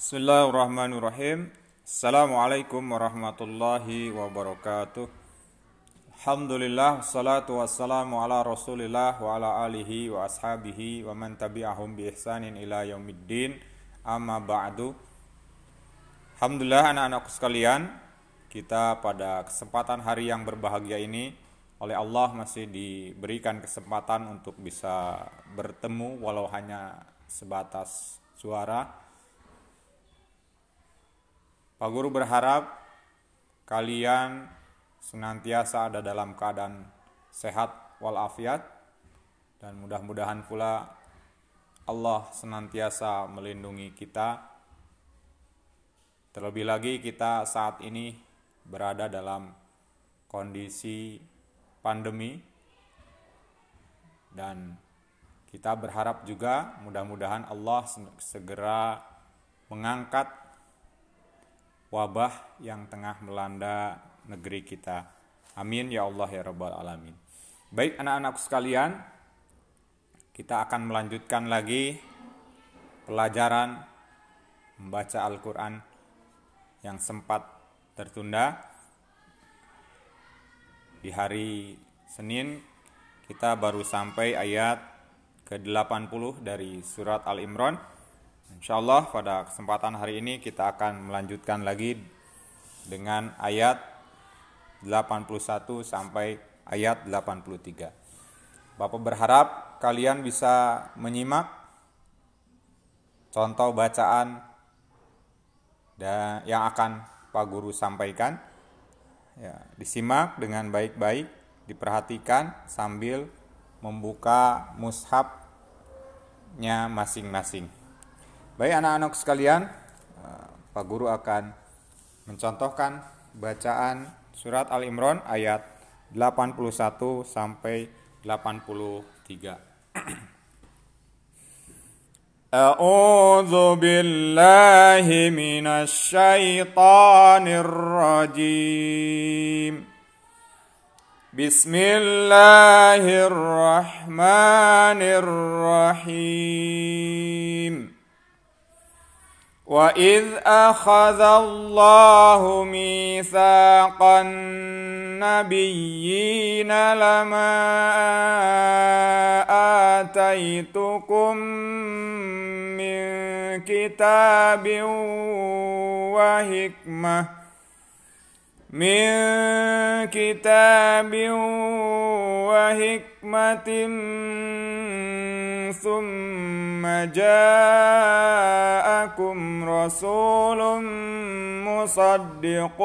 Bismillahirrahmanirrahim. Assalamualaikum warahmatullahi wabarakatuh. Alhamdulillah salatu wassalamu ala Rasulillah wa ala alihi wa ashabihi wa man tabi'ahum bi ihsanin ila yaumiddin. Amma ba'du. Alhamdulillah anak-anakku sekalian, kita pada kesempatan hari yang berbahagia ini oleh Allah masih diberikan kesempatan untuk bisa bertemu walau hanya sebatas suara Pak Guru berharap kalian senantiasa ada dalam keadaan sehat walafiat dan mudah-mudahan pula Allah senantiasa melindungi kita. Terlebih lagi kita saat ini berada dalam kondisi pandemi dan kita berharap juga mudah-mudahan Allah segera mengangkat wabah yang tengah melanda negeri kita. Amin ya Allah ya Rabbal Alamin. Baik anak-anakku sekalian, kita akan melanjutkan lagi pelajaran membaca Al-Quran yang sempat tertunda. Di hari Senin kita baru sampai ayat ke-80 dari surat Al-Imran. Insya Allah pada kesempatan hari ini kita akan melanjutkan lagi dengan ayat 81 sampai ayat 83. Bapak berharap kalian bisa menyimak contoh bacaan yang akan Pak Guru sampaikan. Ya, disimak dengan baik-baik, diperhatikan sambil membuka mushafnya masing-masing. Baik anak-anak sekalian, eh, Pak Guru akan mencontohkan bacaan surat Al-Imran ayat 81 sampai 83. أعوذ بالله من الشيطان الرجيم بسم الله الرحمن الرحيم وإذ أخذ الله ميثاق النبيين لما آتيتكم من كتاب وحكمة من كتاب وحكمة ثم جاءكم رسول مصدق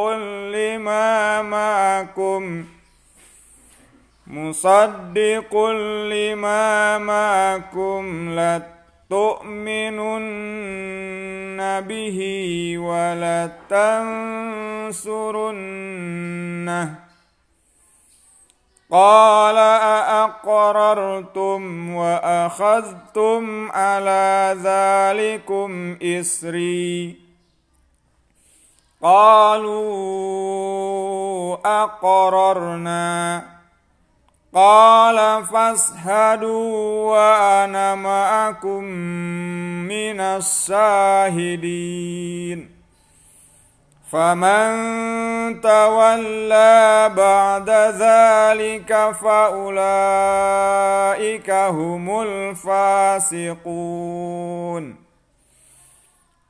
لما معكم. مصدق لما معكم. لتؤمنن به ولتنصرنه. قال أأقررتم وأخذتم على ذلكم إسري؟ قالوا أقررنا. قال فاشهدوا وأنا معكم من الشاهدين. فمن تولى بعد ذلك فأولئك هم الفاسقون.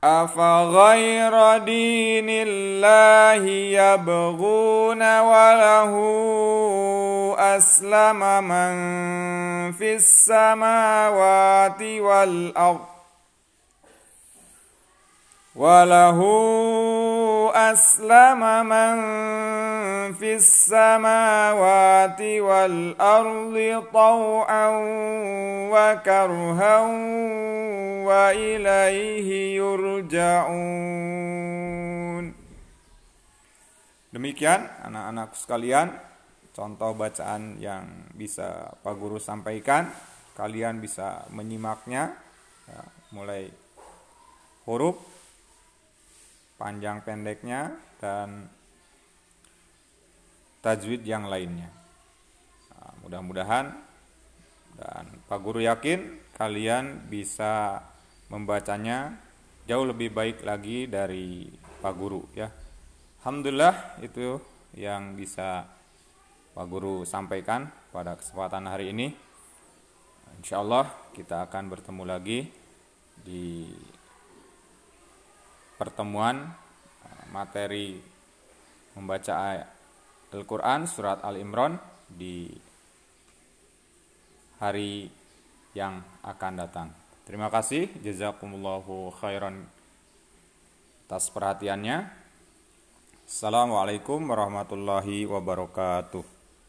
أفغير دين الله يبغون وله أسلم من في السماوات والأرض وله أسلم من في السماوات والأرض طوعا وكرها وإليه يرجعون Demikian anak-anak sekalian contoh bacaan yang bisa Pak Guru sampaikan. Kalian bisa menyimaknya ya, mulai huruf panjang pendeknya dan tajwid yang lainnya. Nah, mudah-mudahan dan Pak Guru yakin kalian bisa membacanya jauh lebih baik lagi dari Pak Guru ya. Alhamdulillah itu yang bisa Pak Guru sampaikan pada kesempatan hari ini. Insya Allah kita akan bertemu lagi di pertemuan eh, materi membaca Al-Quran surat Al-Imran di hari yang akan datang. Terima kasih, jazakumullahu khairan atas perhatiannya. Assalamualaikum warahmatullahi wabarakatuh.